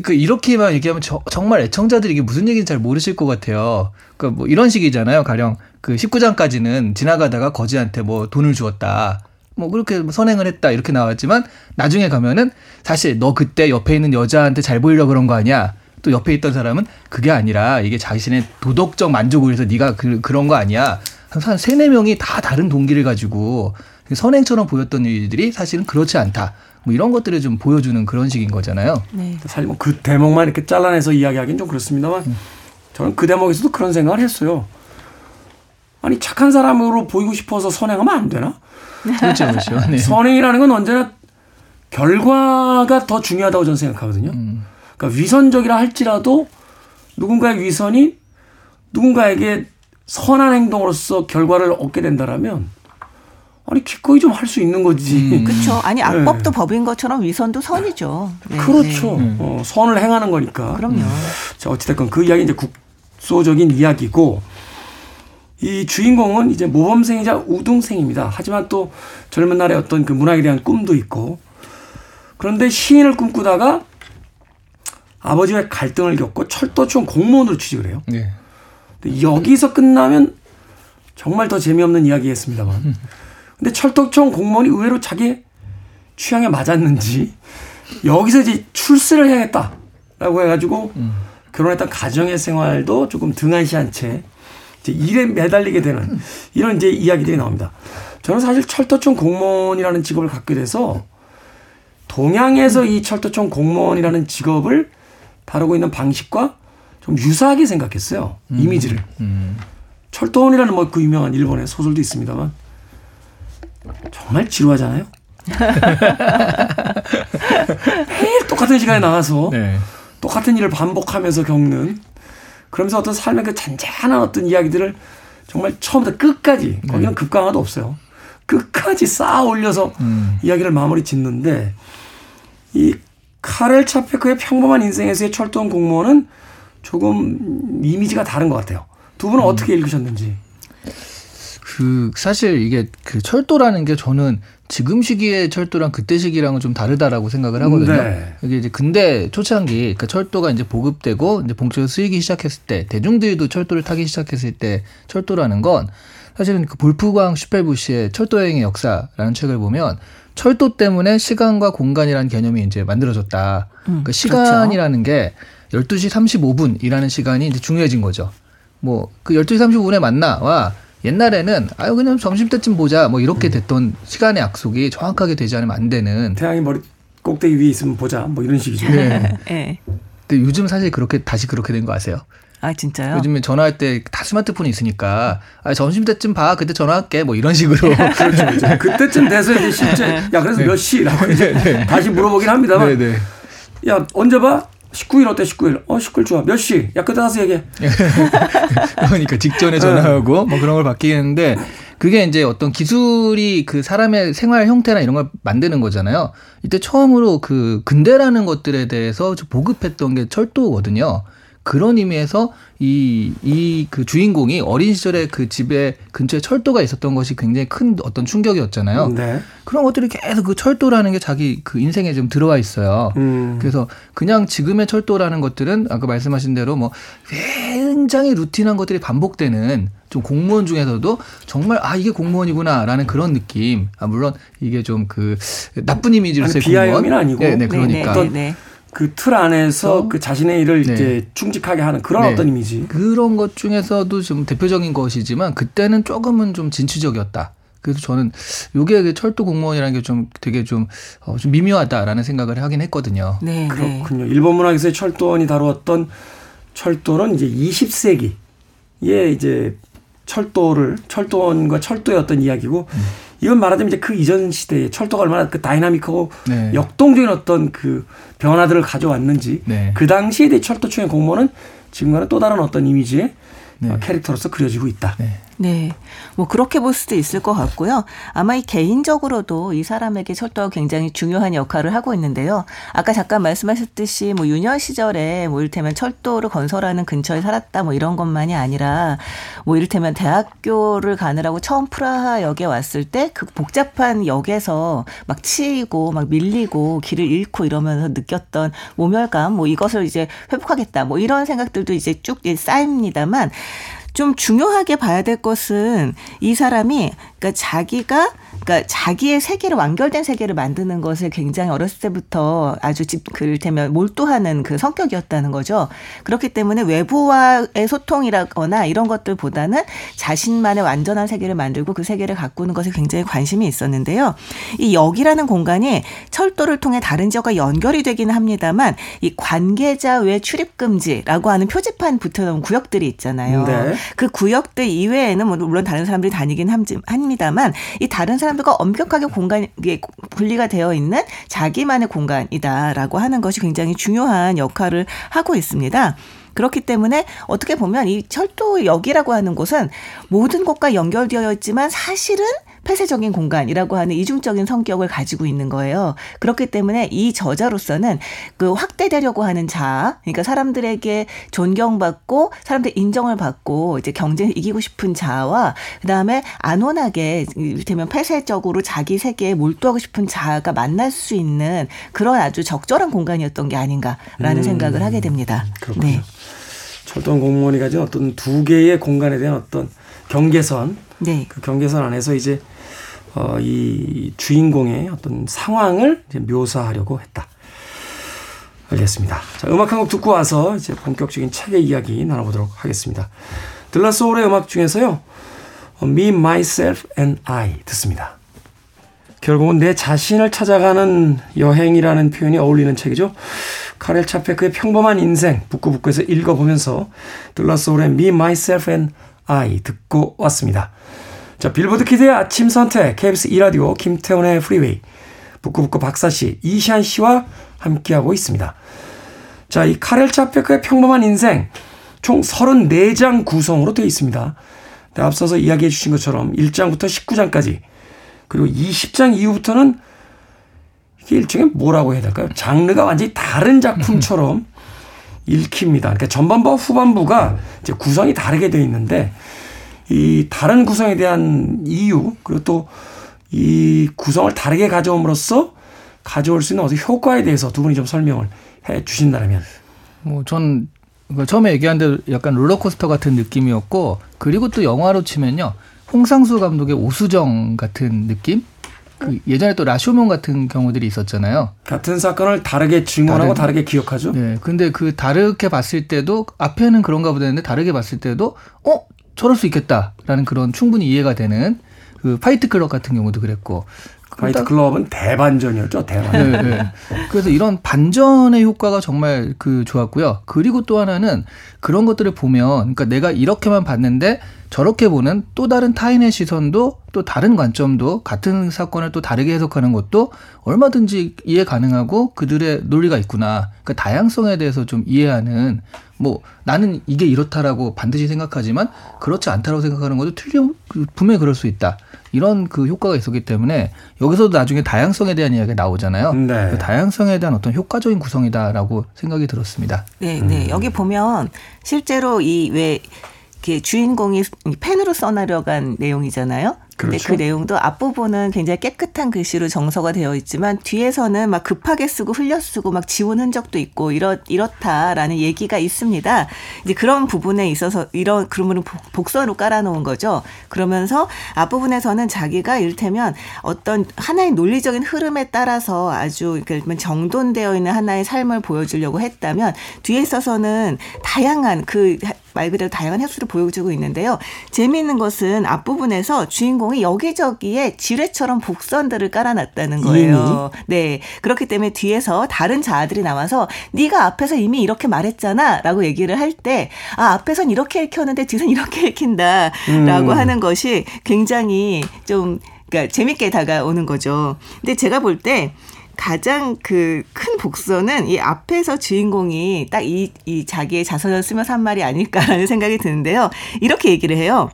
그 이렇게만 얘기하면 저- 정말 애청자들이 이게 무슨 얘기인지 잘 모르실 것 같아요. 그러니까 뭐 이런 식이잖아요. 가령 그 19장까지는 지나가다가 거지한테 뭐 돈을 주었다. 뭐 그렇게 뭐 선행을 했다 이렇게 나왔지만 나중에 가면은 사실 너 그때 옆에 있는 여자한테 잘 보이려고 그런 거 아니야. 또 옆에 있던 사람은 그게 아니라 이게 자신의 도덕적 만족을 위해서 네가 그, 그런 거 아니야. 한 세네 명이 다 다른 동기를 가지고 선행처럼 보였던 일들이 사실은 그렇지 않다. 뭐 이런 것들을 좀 보여주는 그런 식인 거잖아요. 네. 사실 뭐 그 대목만 이렇게 잘라내서 이야기하기는 좀 그렇습니다만 저는 그 대목에서도 그런 생각을 했어요. 아니 착한 사람으로 보이고 싶어서 선행하면 안 되나? 그렇죠, 그렇죠. [laughs] 네. 선행이라는 건 언제나 결과가 더 중요하다고 저는 생각하거든요. 음. 그러니까 위선적이라 할지라도 누군가의 위선이 누군가에게 선한 행동으로서 결과를 얻게 된다라면 아니 기꺼이 좀 할 수 있는 거지. 그렇죠. 아니 악법도 법인 것처럼 위선도 선이죠. 네, 그렇죠. 네. 어, 선을 행하는 거니까. 그럼요. 자, 어찌됐건 그 이야기 이제 국소적인 이야기고 이 주인공은 이제 모범생이자 우등생입니다. 하지만 또 젊은 날의 어떤 그 문학에 대한 꿈도 있고 그런데 시인을 꿈꾸다가 아버지와의 갈등을 겪고 철도청 공무원으로 취직을 해요. 네. 근데 여기서 끝나면 정말 더 재미없는 이야기였습니다만. [laughs] 근데 철도청 공무원이 의외로 자기 취향에 맞았는지 여기서 이제 출세를 해야겠다라고 해가지고 결혼했던 가정의 생활도 조금 등한시한 채 이제 일에 매달리게 되는 이런 이제 이야기들이 나옵니다. 저는 사실 철도청 공무원이라는 직업을 갖게 돼서 동양에서 이 철도청 공무원이라는 직업을 다루고 있는 방식과 좀 유사하게 생각했어요. 이미지를. 철도원이라는 뭐 그 유명한 일본의 소설도 있습니다만 정말 지루하잖아요. 매일 똑같은 시간에 나가서 네. 똑같은 일을 반복하면서 겪는 그러면서 어떤 삶의 그 잔잔한 어떤 이야기들을 정말 처음부터 끝까지 거기는 급강화도 없어요. 끝까지 쌓아 올려서 이야기를 마무리 짓는데 이 카렐 차페크의 평범한 인생에서의 철도원 공무원은 조금 이미지가 다른 것 같아요. 두 분은 어떻게 읽으셨는지. 그 사실 이게 그 철도라는 게 저는 지금 시기의 철도랑 그때 시기랑은 좀 다르다라고 생각을 하거든요. 네. 이게 이제 근대 초창기 그러니까 철도가 이제 보급되고 이제 본격적으로 쓰이기 시작했을 때 대중들도 철도를 타기 시작했을 때 철도라는 건 사실은 그 볼프강 슈펠부시의 철도 여행의 역사라는 책을 보면 철도 때문에 시간과 공간이라는 개념이 이제 만들어졌다. 그러니까 시간이라는 게 12시 35분이라는 시간이 이제 중요해진 거죠. 뭐 그 12시 35분에 만나와 옛날에는 아유 그냥 점심 때쯤 보자 뭐 이렇게 됐던 시간의 약속이 정확하게 되지 않으면 안 되는. 태양이 머리 꼭대기 위에 있으면 보자. 뭐 이런 식이죠. 네. 네. [laughs] 근데 요즘 사실 그렇게 다시 그렇게 된 거 아세요? 아 진짜요? 요즘에 전화할 때 다 스마트폰이 있으니까 아, 점심 때쯤 봐 그때 전화할게 뭐 이런 식으로 [laughs] 그렇죠. 그때쯤 돼서 이제 실제 야 그래서 몇 시라고 이제 다시 물어보긴 합니다만 네 네. 야 언제 봐? 19일 어때 19일? 어 19일 좋아. 몇 시? 야 그때 가서 얘기해. [laughs] 그러니까 직전에 전화하고 뭐 그런 걸 바뀌겠는데 그게 이제 어떤 기술이 그 사람의 생활 형태나 이런 걸 만드는 거잖아요. 이때 처음으로 그 근대라는 것들에 대해서 좀 보급했던 게 철도거든요. 그런 의미에서 이, 이 그 주인공이 어린 시절에 그 집에 근처에 철도가 있었던 것이 굉장히 큰 어떤 충격이었잖아요. 네. 그런 것들이 계속 그 철도라는 게 자기 그 인생에 좀 들어와 있어요. 음. 그래서 그냥 지금의 철도라는 것들은 아까 말씀하신 대로 뭐 굉장히 루틴한 것들이 반복되는 좀 공무원 중에서도 정말 아 이게 공무원이구나라는 그런 느낌. 아 물론 이게 좀 그 나쁜 아니, 비하염은 공무원. 아니고. 네, 네 그러니까 네, 네, 네. 그 틀 안에서 어? 그 자신의 일을 네. 이제 충직하게 하는 그런 네. 어떤 이미지. 그런 것 중에서도 좀 대표적인 것이지만 그때는 조금은 좀 진취적이었다. 그래서 저는 요게 그 철도 공무원이라는 게 좀 되게 좀, 어, 좀 미묘하다라는 생각을 하긴 했거든요. 네, 네. 그렇군요. 일본 문학에서의 철도원이 다루었던 철도는 이제 20세기에 이제 철도를 철도원과 철도의 어떤 이야기고 음. 이건 말하자면 이제 그 이전 시대에 철도가 얼마나 그 다이나믹하고 네. 역동적인 어떤 그 변화들을 가져왔는지 네. 그 당시에 대해 철도청의 공무원은 지금과는 또 다른 어떤 이미지의 네. 어, 캐릭터로서 그려지고 있다. 네. 네. 뭐 그렇게 볼 수도 있을 것 같고요. 아마 이 개인적으로도 이 사람에게 철도가 굉장히 중요한 역할을 하고 있는데요. 아까 잠깐 말씀하셨듯이 뭐 유년 시절에 뭐 이를테면 철도를 건설하는 근처에 살았다 뭐 이런 것만이 아니라 뭐 이를테면 대학교를 가느라고 처음 프라하 역에 왔을 때 그 복잡한 역에서 막 치이고 막 밀리고 길을 잃고 이러면서 느꼈던 모멸감 뭐 이것을 이제 회복하겠다 뭐 이런 생각들도 이제 쭉 쌓입니다만 좀 중요하게 봐야 될 것은 이 사람이 그러니까 자기가 그러니까 자기의 세계를 완결된 세계를 만드는 것을 굉장히 어렸을 때부터 아주 집 그를테면 몰두하는 그 성격이었다는 거죠. 그렇기 때문에 외부와의 소통이라거나 이런 것들보다는 자신만의 완전한 세계를 만들고 그 세계를 가꾸는 것에 굉장히 관심이 있었는데요. 이 역이라는 공간이 철도를 통해 다른 지역과 연결이 되기는 합니다만 이 관계자 외 출입 금지라고 하는 표지판 붙여놓은 구역들이 있잖아요. 네. 그 구역들 이외에는 뭐 물론 다른 사람들이 다니긴 합니다만 이 다른 사람 들과 엄격하게 공간이 분리가 되어 있는 자기만의 공간이다라고 하는 것이 굉장히 중요한 역할을 하고 있습니다. 그렇기 때문에 어떻게 보면 이 철도역이라고 하는 곳은 모든 곳과 연결되어 있지만 사실은 폐쇄적인 공간이라고 하는 이중적인 성격을 가지고 있는 거예요. 그렇기 때문에 이 저자로서는 그 확대되려고 하는 자, 그러니까 사람들에게 존경받고 사람들 인정을 받고 이제 경쟁에 이기고 싶은 자와 그다음에 안온하게 이를테면 폐쇄적으로 자기 세계에 몰두하고 싶은 자가 만날 수 있는 그런 아주 적절한 공간이었던 게 아닌가라는 생각을 하게 됩니다. 그렇군요. 네. 철도원 공무원이 가진 어떤 두 개의 공간에 대한 어떤 경계선 네. 그 경계선 안에서 이제 어, 이 주인공의 어떤 상황을 묘사하려고 했다. 알겠습니다. 자, 음악 한 곡 듣고 와서 이제 본격적인 책의 이야기 나눠보도록 하겠습니다. De La Soul의 음악 중에서요, 어, Me, Myself and I 듣습니다. 결국은 내 자신을 찾아가는 여행이라는 표현이 어울리는 책이죠. 카렐 차페크의 평범한 인생 북끄북끄에서 읽어보면서 De La Soul의 Me, Myself and I 듣고 왔습니다. 자, 빌보드 키드의 아침 선택, KBS 2라디오, 김태훈의 프리웨이, 북끄북끄 박사씨, 이시한 씨와 함께하고 있습니다. 자, 이 카렐 차페크의 평범한 인생, 총 34장 구성으로 되어 있습니다. 네, 앞서서 이야기해 주신 것처럼 1장부터 19장까지, 그리고 20장 이후부터는 이게 일종의 뭐라고 해야 될까요? 장르가 완전히 다른 작품처럼 [laughs] 읽힙니다. 그러니까 전반부와 후반부가 이제 구성이 다르게 되어 있는데, 이 다른 구성에 대한 이유 그리고 또 이 구성을 다르게 가져옴으로써 가져올 수 있는 어떤 효과에 대해서 두 분이 좀 설명을 해 주신다면 뭐전 처음에 얘기한 대로 약간 롤러코스터 같은 느낌이었고 그리고 또 영화로 치면요 홍상수 감독의 오수정 같은 느낌 그 예전에 또 라쇼몬 같은 경우들이 있었잖아요. 같은 사건을 다르게 증언하고 다른- 다르게 기억하죠. 네. 근데 그 다르게 봤을 때도 앞에는 그런가 보다 했는데 다르게 봤을 때도 어 저럴 수 있겠다라는 그런 충분히 이해가 되는 그 파이트 클럽 같은 경우도 그랬고 파이트 클럽은 대반전이었죠, 대반전. 네, 네. 그래서 이런 반전의 효과가 정말 그 좋았고요. 그리고 또 하나는 그런 것들을 보면, 그러니까 내가 이렇게만 봤는데 저렇게 보는 또 다른 타인의 시선도 또 다른 관점도 같은 사건을 또 다르게 해석하는 것도 얼마든지 이해 가능하고 그들의 논리가 있구나. 그 다양성에 대해서 좀 이해하는 뭐 나는 이게 이렇다라고 반드시 생각하지만 그렇지 않다라고 생각하는 것도 틀려 분명히 그럴 수 있다. 이런 그 효과가 있었기 때문에 여기서도 나중에 다양성에 대한 이야기가 나오잖아요. 네. 그 다양성에 대한 어떤 효과적인 구성이다라고 생각이 들었습니다. 네, 네. 여기 보면 실제로 이왜 주인공이 펜으로 써나려간 내용이잖아요. 근데 그렇죠. 그 내용도 앞부분은 굉장히 깨끗한 글씨로 정서가 되어 있지만 뒤에서는 막 급하게 쓰고 흘려 쓰고 막 지운 흔적도 있고 이렇 이렇다라는 얘기가 있습니다. 이제 그런 부분에 있어서 이런 그러면 복선으로 깔아놓은 거죠. 그러면서 앞부분에서는 자기가 이를테면 어떤 하나의 논리적인 흐름에 따라서 아주 그러면 정돈되어 있는 하나의 삶을 보여주려고 했다면 뒤에 있어서는 다양한 그 말 그대로 다양한 횟수를 보여주고 있는데요. 재미있는 것은 앞부분에서 주인공 이 여기저기에 지뢰처럼 복선들을 깔아놨다는 거예요. 네. 그렇기 때문에 뒤에서 다른 자아들이 나와서 네가 앞에서 이미 이렇게 말했잖아 라고 얘기를 할 때 아, 앞에선 이렇게 읽혔는데 뒤에선 이렇게 읽힌다 라고 음. 하는 것이 굉장히 좀 그러니까 재밌게 다가오는 거죠. 근데 제가 볼때 가장 그 큰 복선은 이 앞에서 주인공이 딱 이 이 자기의 자서전 쓰면서 한 말이 아닐까라는 [laughs] 생각이 드는데요. 이렇게 얘기를 해요.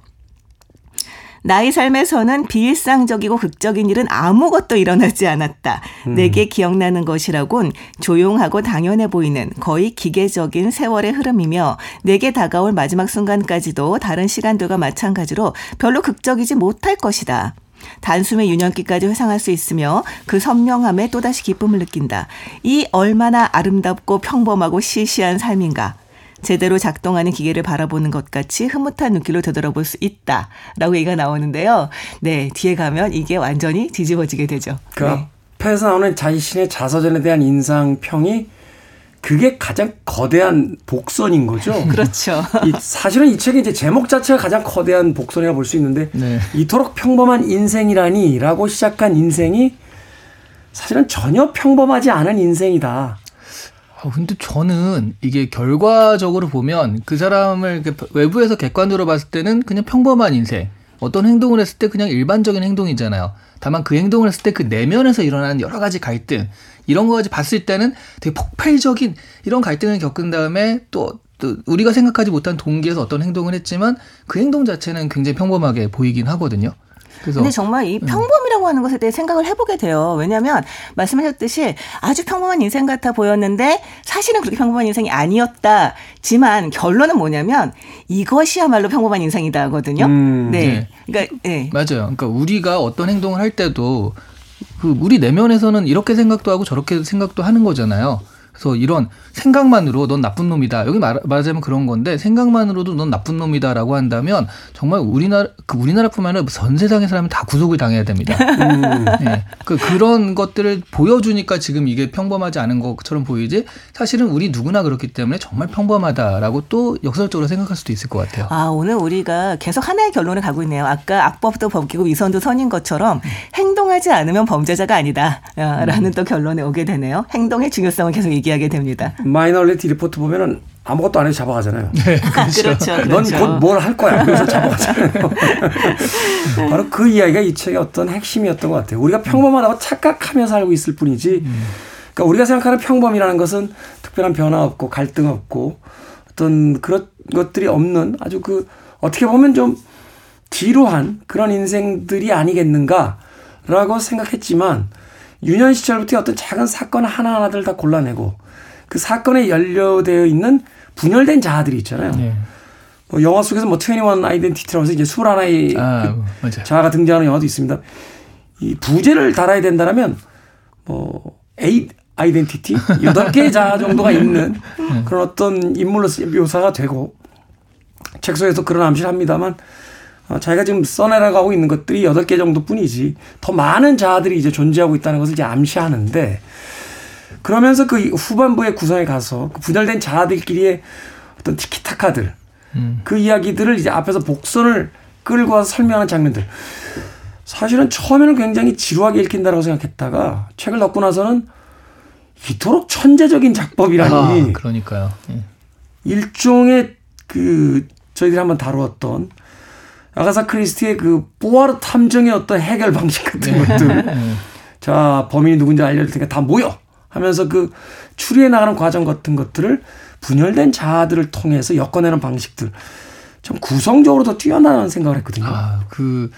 나의 삶에서는 비일상적이고 극적인 일은 아무것도 일어나지 않았다. 내게 기억나는 것이라곤 조용하고 당연해 보이는 거의 기계적인 세월의 흐름이며 내게 다가올 마지막 순간까지도 다른 시간들과 마찬가지로 별로 극적이지 못할 것이다. 단숨에 유년기까지 회상할 수 있으며 그 선명함에 또다시 기쁨을 느낀다. 이 얼마나 아름답고 평범하고 시시한 삶인가. 제대로 작동하는 기계를 바라보는 것 같이 흐뭇한 눈길로 되돌아볼 수 있다. 라고 얘기가 나오는데요. 네, 뒤에 가면 이게 완전히 뒤집어지게 되죠. 그 네. 앞에서 나오는 자신의 자서전에 대한 인상평이 그게 가장 거대한 복선인 거죠. [laughs] 그렇죠. 이 사실은 이 책의 이제 제목 자체가 가장 거대한 복선이라 볼 수 있는데 네. 이토록 평범한 인생이라니라고 시작한 인생이 사실은 전혀 평범하지 않은 인생이다. 아, 근데 저는 이게 결과적으로 보면 그 사람을 이렇게 외부에서 객관적으로 봤을 때는 그냥 평범한 인생. 어떤 행동을 했을 때 그냥 일반적인 행동이잖아요. 다만 그 행동을 했을 때 그 내면에서 일어나는 여러 가지 갈등, 이런 거까지 봤을 때는 되게 폭발적인 이런 갈등을 겪은 다음에 또, 또 우리가 생각하지 못한 동기에서 어떤 행동을 했지만 그 행동 자체는 굉장히 평범하게 보이긴 하거든요. 그래서 근데 정말 이 평범이라고 하는 것에 대해 생각을 해보게 돼요. 왜냐하면 말씀하셨듯이 아주 평범한 인생 같아 보였는데 사실은 그렇게 평범한 인생이 아니었다지만 결론은 뭐냐면 이것이야말로 평범한 인생이다거든요. 음, 네. 그러니까 네. 맞아요. 그러니까 우리가 어떤 행동을 할 때도 그 우리 내면에서는 이렇게 생각도 하고 저렇게 생각도 하는 거잖아요. 그래서 이런 생각만으로 넌 나쁜 놈이다. 여기 말, 말하자면 그런 건데 생각만으로도 넌 나쁜 놈이다라고 한다면 정말 우리나라 그 우리나라뿐만 아니라 전 세상의 사람이 다 구속을 당해야 됩니다. 예. 그 그런 것들을 보여주니까 지금 이게 평범하지 않은 것처럼 보이지 사실은 우리 누구나 그렇기 때문에 정말 평범하다라고 또 역설적으로 생각할 수도 있을 것 같아요. 아, 오늘 우리가 계속 하나의 결론을 가고 있네요. 아까 악법도 법이고 위선도 선인 것처럼 행동하지 않으면 범죄자가 아니다. 라는 또 결론에 오게 되네요. 행동의 중요성을 계속 얘기 하게 됩니다. 마이너리티 리포트 보면은 아무것도 안 해도 잡아가잖아요. [laughs] 그렇죠. 넌 그렇죠. 곧 뭘 할 거야. 그래서 잡아가잖아요. [laughs] [laughs] 바로 그 이야기가 이 책의 어떤 핵심이었던 것 같아요. 우리가 평범하다고 착각하며 살고 있을 뿐이지. 그러니까 우리가 생각하는 평범이라는 것은 특별한 변화 없고 갈등 없고 어떤 그런 것들이 없는 아주 그 어떻게 보면 좀 지루한 그런 인생들이 아니겠는가라고 생각했지만 유년 시절부터 어떤 작은 사건 하나하나들 다 골라내고 그 사건에 연루되어 있는 분열된 자아들이 있잖아요. 네. 뭐 영화 속에서 뭐 21 아이덴티티라고 해서 이제 21의 아, 그. 자아가 등장하는 영화도 있습니다. 이 부제를 달아야 된다면 뭐 A 아이덴티티 여덟 개의 자아 정도가 있는 그런 어떤 인물로 묘사가 되고 책 속에서 그런 암시를 합니다만 어, 자기가 지금 써내려가고 있는 것들이 여덟 개 정도뿐이지 더 많은 자아들이 이제 존재하고 있다는 것을 이제 암시하는데 그러면서 그 후반부의 구성에 가서 그 분열된 자아들끼리의 어떤 티키타카들 음. 그 이야기들을 이제 앞에서 복선을 끌고 와서 설명하는 장면들. 사실은 처음에는 굉장히 지루하게 읽힌다라고 생각했다가 책을 읽고 나서는 이토록 천재적인 작법이라니 아, 그러니까요. 예. 일종의 그 저희들이 한번 다루었던 아가사 크리스티의 그 뽀아르 탐정의 어떤 해결 방식 같은 것들. 자, 범인이 누군지 알려줄 테니까 다 모여! 하면서 그 추리해 나가는 과정 같은 것들을 분열된 자아들을 통해서 엮어내는 방식들. 참 구성적으로 더 뛰어나다는 생각을 했거든요. 아, 그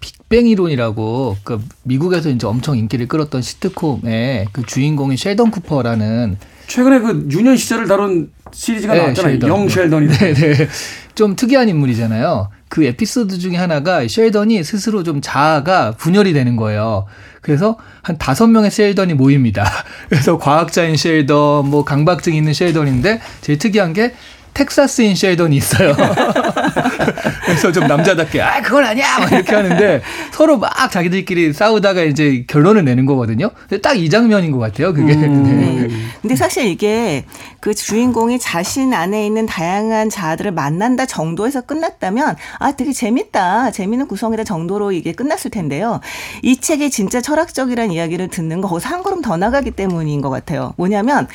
빅뱅 이론이라고 그 미국에서 이제 엄청 인기를 끌었던 시트콤의 그 주인공인 쉘던 쿠퍼라는 최근에 그 유년 시절을 다룬 시리즈가 네, 나왔잖아요. 쉘던. 영 쉘던이. 네, 네. 좀 특이한 인물이잖아요. 그 에피소드 중에 하나가 쉘던이 스스로 좀 자아가 분열이 되는 거예요. 그래서 한 다섯 명의 쉘던이 모입니다. [laughs] 그래서 과학자인 쉘던, 뭐 강박증 있는 쉘던인데 제일 특이한 게 텍사스인 쉘던이 있어요. [laughs] 그래서 좀 남자답게 아 그건 아니야 막 이렇게 하는데 서로 막 자기들끼리 싸우다가 이제 결론을 내는 거거든요. 딱이 장면인 것 같아요. 그게. 네. 네. 근데 사실 이게 그 주인공이 자신 안에 있는 다양한 자아들을 만난다 정도에서 끝났다면 아 되게 재밌다 재밌는 구성이다 정도로 이게 끝났을 텐데요. 이 책이 진짜 철학적이라는 이야기를 듣는 거 거기서 한 걸음 더 나가기 때문인 것 같아요. 뭐냐면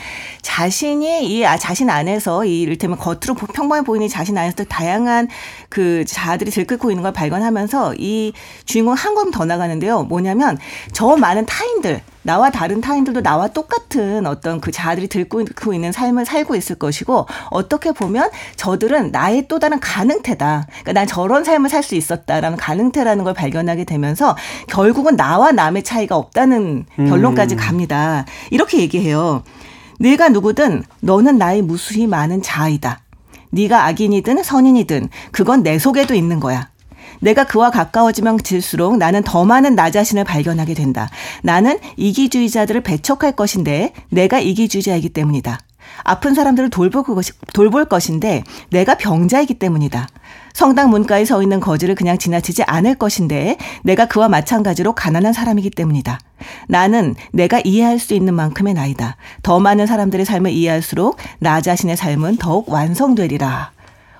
자신이 이 아, 자신 안에서 이 이를테면 겉으로 보- 평범해 보이는 이 자신 안에서 다양한 그 자아들이 들끓고 있는 걸 발견하면서 이 주인공 한 걸음 더 나가는데요. 뭐냐면 저 많은 타인들 나와 다른 타인들도 나와 똑같은 어떤 그 자아들이 들고 있는 삶을 살고 있을 것이고 어떻게 보면 저들은 나의 또 다른 가능태다. 그러니까 난 저런 삶을 살 수 있었다라는 가능태라는 걸 발견하게 되면서 결국은 나와 남의 차이가 없다는 결론까지 갑니다. 이렇게 얘기해요. 내가 누구든 너는 나의 무수히 많은 자아이다. 네가 악인이든 선인이든 그건 내 속에도 있는 거야. 내가 그와 가까워지면 질수록 나는 더 많은 나 자신을 발견하게 된다. 나는 이기주의자들을 배척할 것인데 내가 이기주의자이기 때문이다. 아픈 사람들을 돌볼, 것이, 돌볼 것인데 내가 병자이기 때문이다. 성당 문가에 서 있는 거지를 그냥 지나치지 않을 것인데 내가 그와 마찬가지로 가난한 사람이기 때문이다. 나는 내가 이해할 수 있는 만큼의 나이다. 더 많은 사람들의 삶을 이해할수록 나 자신의 삶은 더욱 완성되리라.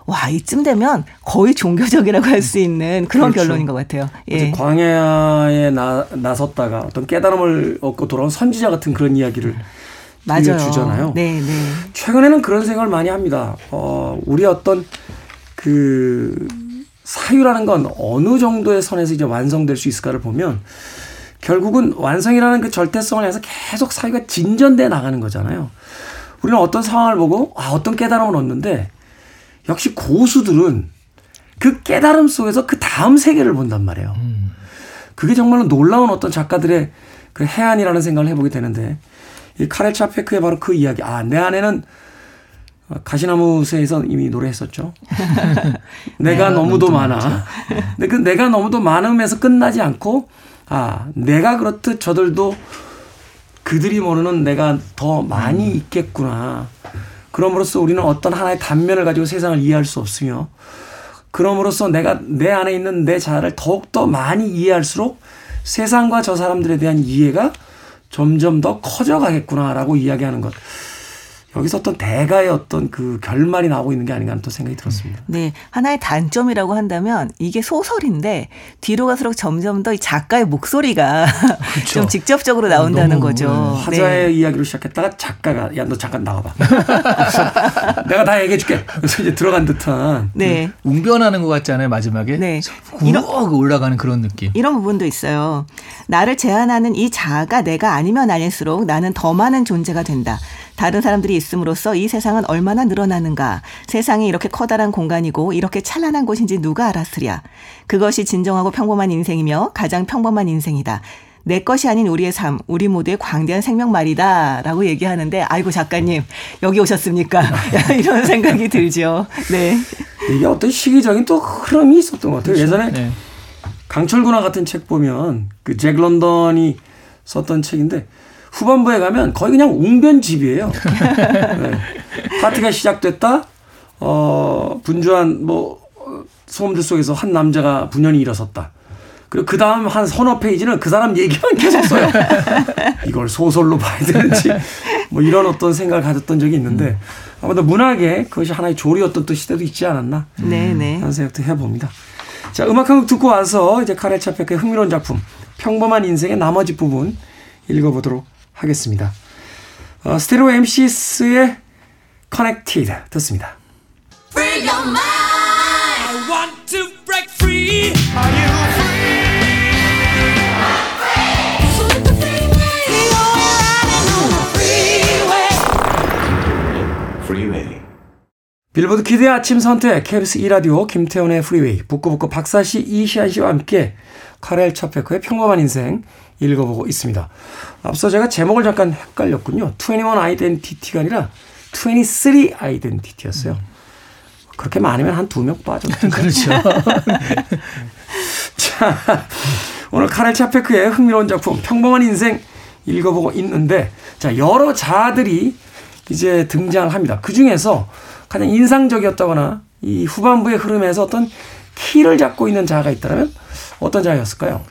와, 이쯤 되면 거의 종교적이라고 할 수 있는 그런 그렇죠. 결론인 것 같아요. 예. 광야에 나, 나섰다가 어떤 깨달음을 얻고 돌아온 선지자 같은 그런 이야기를 맞아요. 들려주잖아요. 네, 네. 최근에는 그런 생각을 많이 합니다. 어, 우리 어떤 그 사유라는 건 어느 정도의 선에서 이제 완성될 수 있을까를 보면 결국은 완성이라는 그 절대성을 해서 계속 사유가 진전돼 나가는 거잖아요. 우리는 어떤 상황을 보고 아, 어떤 깨달음을 얻는데 역시 고수들은 그 깨달음 속에서 그 다음 세계를 본단 말이에요. 그게 정말로 놀라운 어떤 작가들의 그 해안이라는 생각을 해보게 되는데 이 카렐 차페크의 바로 그 이야기. 아, 내 안에는 어, 가시나무새에서 이미 노래했었죠. [laughs] 내가 너무도 많아. [laughs] 근데 그 내가 너무도 많음에서 끝나지 않고 아, 내가 그렇듯 저들도 그들이 모르는 내가 더 많이 있겠구나. 그럼으로써 우리는 어떤 하나의 단면을 가지고 세상을 이해할 수 없으며 그럼으로써 내가 내 안에 있는 내 자아를 더욱더 많이 이해할수록 세상과 저 사람들에 대한 이해가 점점 더 커져가겠구나라고 이야기하는 것. 여기서 어떤 대가의 어떤 그 결말이 나오고 있는 게 아닌가 하는 또 생각이 들었습니다. 네. 하나의 단점이라고 한다면 이게 소설인데 뒤로 갈수록 점점 더 이 작가의 목소리가 [laughs] 좀 직접적으로 나온다는 거죠. 화자의 네. 이야기로 시작했다가 작가가 야 너 잠깐. 그래서 내가 다 얘기해줄게. 그래서 이제 들어간 듯한 네. 웅변하는 것 같지 않아요 마지막에? 네. 구억 올라가는 그런 느낌. 이런 부분도 있어요. 나를 제한하는 이 자아가 내가 아니면 아닐수록 나는 더 많은 존재가 된다. 다른 사람들이 있음으로써 이 세상은 얼마나 늘어나는가. 세상이 이렇게 커다란 공간이고 이렇게 찬란한 곳인지 누가 알았으랴. 그것이 진정하고 평범한 인생이며 가장 평범한 인생이다. 내 것이 아닌 우리의 삶, 우리 모두의 광대한 생명 말이다. 라고 얘기하는데, 아이고, 작가님, 여기 오셨습니까? [laughs] 이런 생각이 들죠. 네. 이게 어떤 시기적인 또 흐름이 있었던 것 같아요. 예전에 네. 강철군화 같은 책 보면 그 잭 런던이 썼던 책인데 후반부에 가면 거의 그냥 웅변 집이에요. [laughs] 네. 파티가 시작됐다. 어, 분주한 뭐 어, 소음들 속에서 한 남자가 분연히 일어섰다. 그리고 그 다음 한 서너 페이지는 그 사람 얘기만 계속 써요. [laughs] 이걸 소설로 봐야 되는지 뭐 이런 어떤 생각을 가졌던 적이 있는데 아마도 문학에 그것이 하나의 조리였던 또 시대도 있지 않았나 네, 네. 하는 생각도 해봅니다. 자, 음악 한 곡 듣고 와서 이제 카레 차페크의 흥미로운 작품 평범한 인생의 나머지 부분 읽어보도록 하겠습니다. 어, 스테레오 MC스의 Connected 듣습니다. Free your mind. I want to break free. Are you Freeway. 빌보드 키드의 아침 선택 KBS 2라디오 김태훈의 프리웨이 북끄북끄 박사씨 이시한 씨와 함께 카렐 차페크의 평범한 인생 읽어보고 있습니다. 앞서 제가 제목을 잠깐 헷갈렸군요. 21 아이덴티티가 아니라 23 아이덴티티였어요. 그렇게 많으면 한 두 명 빠졌죠. [laughs] 그렇죠. [laughs] 자, 오늘 카렐 차페크의 흥미로운 작품 평범한 인생 읽어보고 있는데 자 여러 자들이 이제 등장을 합니다. 그 중에서 가장 인상적이었다거나 이 후반부의 흐름에서 어떤 키를 잡고 있는 자가 있다면 어떤 자였을까요?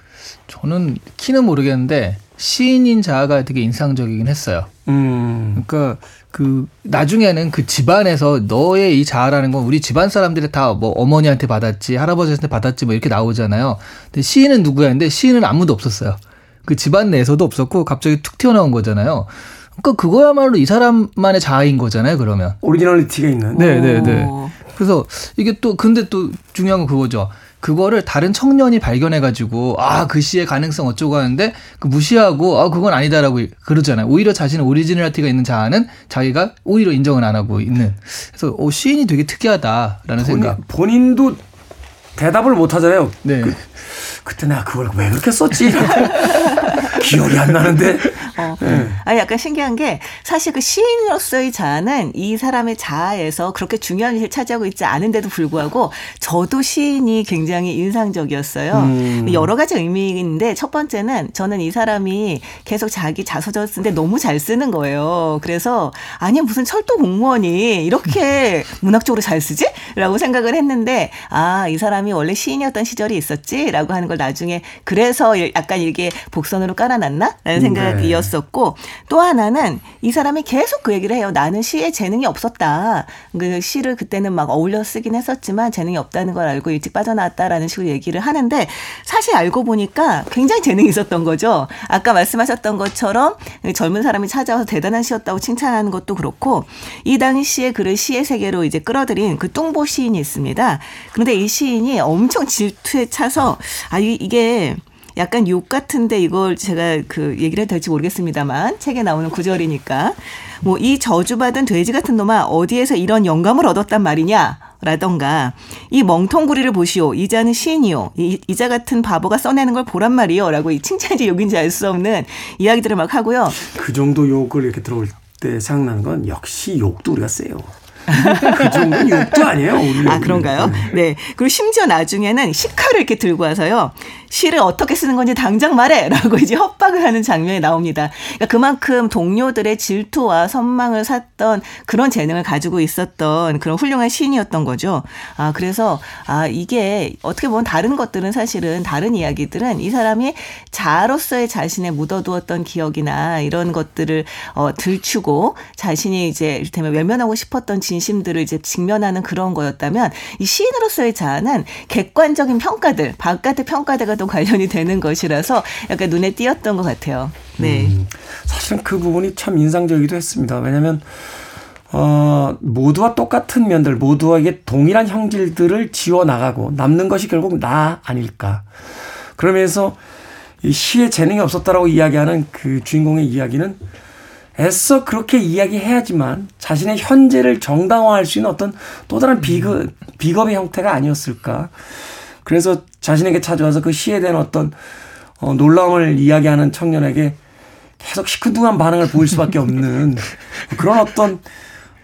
저는 키는 모르겠는데 시인인 자아가 되게 인상적이긴 했어요. 음, 그러니까 그 나중에는 그 집안에서 너의 이 자아라는 건 우리 집안 사람들이 다 뭐 어머니한테 받았지 할아버지한테 받았지 뭐 이렇게 나오잖아요. 근데 시인은 누구야? 근데 시인은 아무도 없었어요. 그 집안 내에서도 없었고 갑자기 툭 튀어나온 거잖아요. 그러니까 그거야말로 이 사람만의 자아인 거잖아요. 그러면. originality가 있는. 네, 네, 네. 오. 그래서 이게 또 근데 또 중요한 건 그거죠. 그거를 다른 청년이 발견해가지고 아 그 시의 가능성 어쩌고 하는데 그 무시하고 아 그건 아니다라고 그러잖아요. 오히려 자신의 originality가 있는 자아는 자기가 오히려 인정을 안 하고 있는. 그래서 어, 시인이 되게 특이하다라는 생각. 본인, 본인도 대답을 못 하잖아요. 네. 그, 그때 내가 그걸 왜 그렇게 썼지? [laughs] 기억이 안 나는데. 어. 네. 아 약간 신기한 게 사실 그 시인으로서의 자아는 이 사람의 자아에서 그렇게 중요한 위치를 차지하고 있지 않은데도 불구하고 저도 시인이 굉장히 인상적이었어요. 음. 여러 가지 의미인데 첫 번째는 저는 이 사람이 계속 자기 자서전 쓰는데 너무 잘 쓰는 거예요. 그래서 아니 무슨 철도 공무원이 이렇게 [laughs] 문학적으로 잘 쓰지? 라고 생각을 했는데 아 이 사람이 원래 시인이었던 시절이 있었지? 라고 하는 걸 나중에 그래서 약간 이게 복선으로 깔아놨나? 라는 생각이었었고 또 하나는 이 사람이 계속 그 얘기를 해요. 나는 시에 재능이 없었다. 그 시를 그때는 막 어울려 쓰긴 했었지만 재능이 없다는 걸 알고 일찍 빠져나왔다라는 식으로 얘기를 하는데 사실 알고 보니까 굉장히 재능이 있었던 거죠. 아까 말씀하셨던 것처럼 젊은 사람이 찾아와서 대단한 시였다고 칭찬하는 것도 그렇고 이 당시에 그를 시의 세계로 이제 끌어들인 그 뚱보 시인이 있습니다. 그런데 이 시인이 엄청 질투에 차서 아 이- 이게 약간 욕 같은데 이걸 제가 그 얘기를 해도 될지 모르겠습니다만 책에 나오는 구절이니까. 뭐 이 저주받은 돼지 같은 놈아 어디에서 이런 영감을 얻었단 말이냐? 라던가 이 멍텅구리를 보시오. 이자는 시인이요 이, 이자 같은 바보가 써내는 걸 보란 말이요 라고 이 칭찬인지 욕인지 알 수 없는 이야기들을 막 하고요. 그 정도 욕을 이렇게 들어올 때 생각나는 건 역시 욕도 우리가 세요. 그 정도는 욕도 아니에요. 우리 아. 그런가요? 네. 그리고 심지어 나중에는 식칼을 이렇게 들고 와서요. 시를 어떻게 쓰는 건지 당장 말해! 라고 이제 협박을 하는 장면이 나옵니다. 그러니까 그만큼 동료들의 질투와 선망을 샀던 그런 재능을 가지고 있었던 그런 훌륭한 시인이었던 거죠. 아, 그래서, 아, 이게 어떻게 보면 다른 것들은 사실은 다른 이야기들은 이 사람이 자아로서의 자신의 묻어두었던 기억이나 이런 것들을 어, 들추고 자신이 이제 이를테면 외면하고 싶었던 진 심들을 이제 직면하는 그런 거였다면 이 시인으로서의 자아는 객관적인 평가들, 바깥의 평가들과 또 관련이 되는 것이라서 약간 눈에 띄었던 것 같아요. 네. 음, 사실은 그 부분이 참 인상적이기도 했습니다. 왜냐하면 어, 모두와 똑같은 면들, 모두에게 동일한 형질들을 지워 나가고 남는 것이 결국 나 아닐까. 그러면서 이 시에 재능이 없었다라고 이야기하는 그 주인공의 이야기는 애써 그렇게 이야기해야지만 자신의 현재를 정당화할 수 있는 어떤 또 다른 비급, 비겁의 형태가 아니었을까. 그래서 자신에게 찾아와서 그 시에 대한 어떤 어, 놀라움을 이야기하는 청년에게 계속 시큰둥한 반응을 보일 수밖에 없는 그런 어떤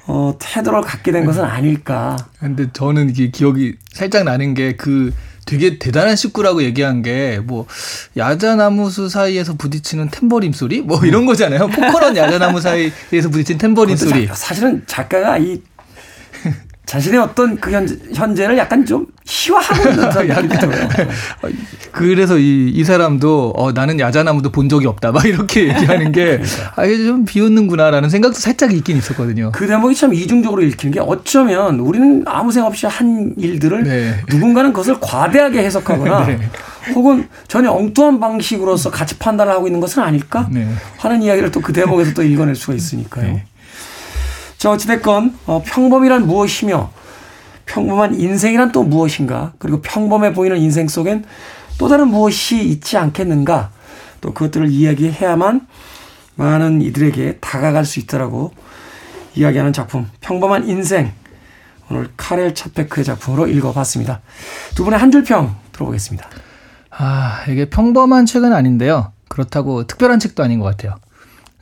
어, 태도를 갖게 된 것은 아닐까. 근데 저는 이게 기억이 살짝 나는 게그 되게 대단한 식구라고 얘기한 게 뭐 야자나무수 사이에서 부딪히는 탬버린 소리 뭐 이런 거잖아요. 포커런 야자나무 [laughs] 사이에서 부딪힌 탬버린 소리. 자- 사실은 작가가 이 자신의 어떤 그 현재, 현재를 약간 좀 희화하고 있는 [laughs] 느낌이 들어요. 그래서 이, 이 사람도 어, 나는 야자나무도 본 적이 없다. 막 이렇게 얘기하는 게 아, 이게 좀 비웃는구나라는 생각도 살짝 있긴 있었거든요. 그 대목이 참 이중적으로 읽히는 게 어쩌면 우리는 아무 생각 없이 한 일들을 네. 누군가는 그것을 과대하게 해석하거나 [laughs] 네. 혹은 전혀 엉뚱한 방식으로서 가치 판단을 하고 있는 것은 아닐까 네. 하는 이야기를 또 그 대목에서 또 읽어낼 수가 있으니까요. 자 어찌됐건 어, 평범이란 무엇이며 평범한 인생이란 또 무엇인가 그리고 평범해 보이는 인생 속엔 또 다른 무엇이 있지 않겠는가 또 그것들을 이야기해야만 많은 이들에게 다가갈 수 있다라고 이야기하는 작품 평범한 인생 오늘 카렐 차페크의 작품으로 읽어봤습니다. 두 분의 한 줄 평 들어보겠습니다. 아, 이게 평범한 책은 아닌데요. 그렇다고 특별한 책도 아닌 것 같아요.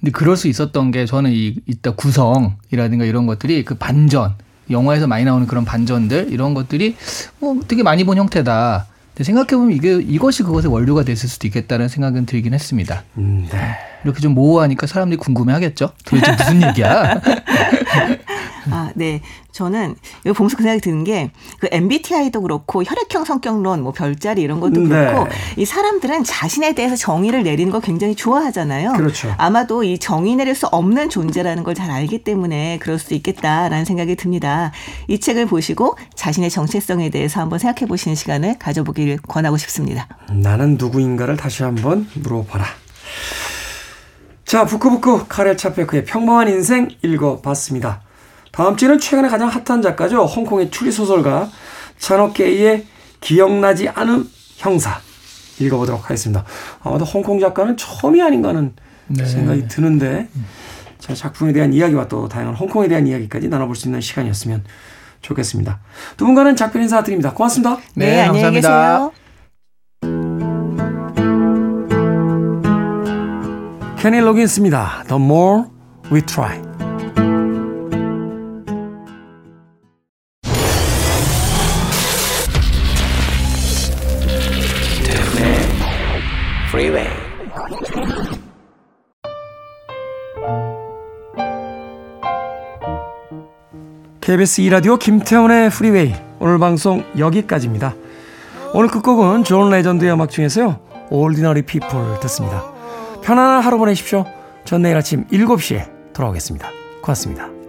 근데 그럴 수 있었던 게 저는 이 이따 구성이라든가 이런 것들이 그 반전 영화에서 많이 나오는 그런 반전들 이런 것들이 뭐 되게 많이 본 형태다. 근데 생각해 보면 이게 이것이 그것의 원료가 됐을 수도 있겠다는 생각은 들긴 했습니다. 음, 네. 이렇게 좀 모호하니까 사람들이 궁금해하겠죠. 도대체 [laughs] 무슨 얘기야? 아, 네. 저는 이거 보면서 그 생각이 드는 게 그 MBTI도 그렇고 혈액형 성격론, 뭐 별자리 이런 것도 네. 그렇고 이 사람들은 자신에 대해서 정의를 내리는 걸 굉장히 좋아하잖아요. 그렇죠. 아마도 이 정의 내릴 수 없는 존재라는 걸 잘 알기 때문에 그럴 수 있겠다라는 생각이 듭니다. 이 책을 보시고 자신의 정체성에 대해서 한번 생각해 보시는 시간을 가져보기를 권하고 싶습니다. 나는 누구인가를 다시 한번 물어봐라. 자, 부끄부끄 카렐 차페크의 평범한 인생 읽어봤습니다. 다음 주에는 최근에 가장 핫한 작가죠. 홍콩의 추리소설가 찬호케이의 기억나지 않은 형사 읽어보도록 하겠습니다. 아마도 홍콩 작가는 처음이 아닌가 하는 네. 생각이 드는데 자, 작품에 대한 이야기와 또 다양한 홍콩에 대한 이야기까지 나눠볼 수 있는 시간이었으면 좋겠습니다. 두 분과는 작별 인사 드립니다. 고맙습니다. 네, 안녕히 감사합니다. 계세요. 케니 로긴스입니다. The more we try. KBS 2라디오 김태훈의 프리웨이 오늘 방송 여기까지입니다. 오늘 끝곡은 존 레전드의 음악 중에서요. Ordinary People 듣습니다. 편안한 하루 보내십시오. 전 내일 아침 7시에 돌아오겠습니다. 고맙습니다.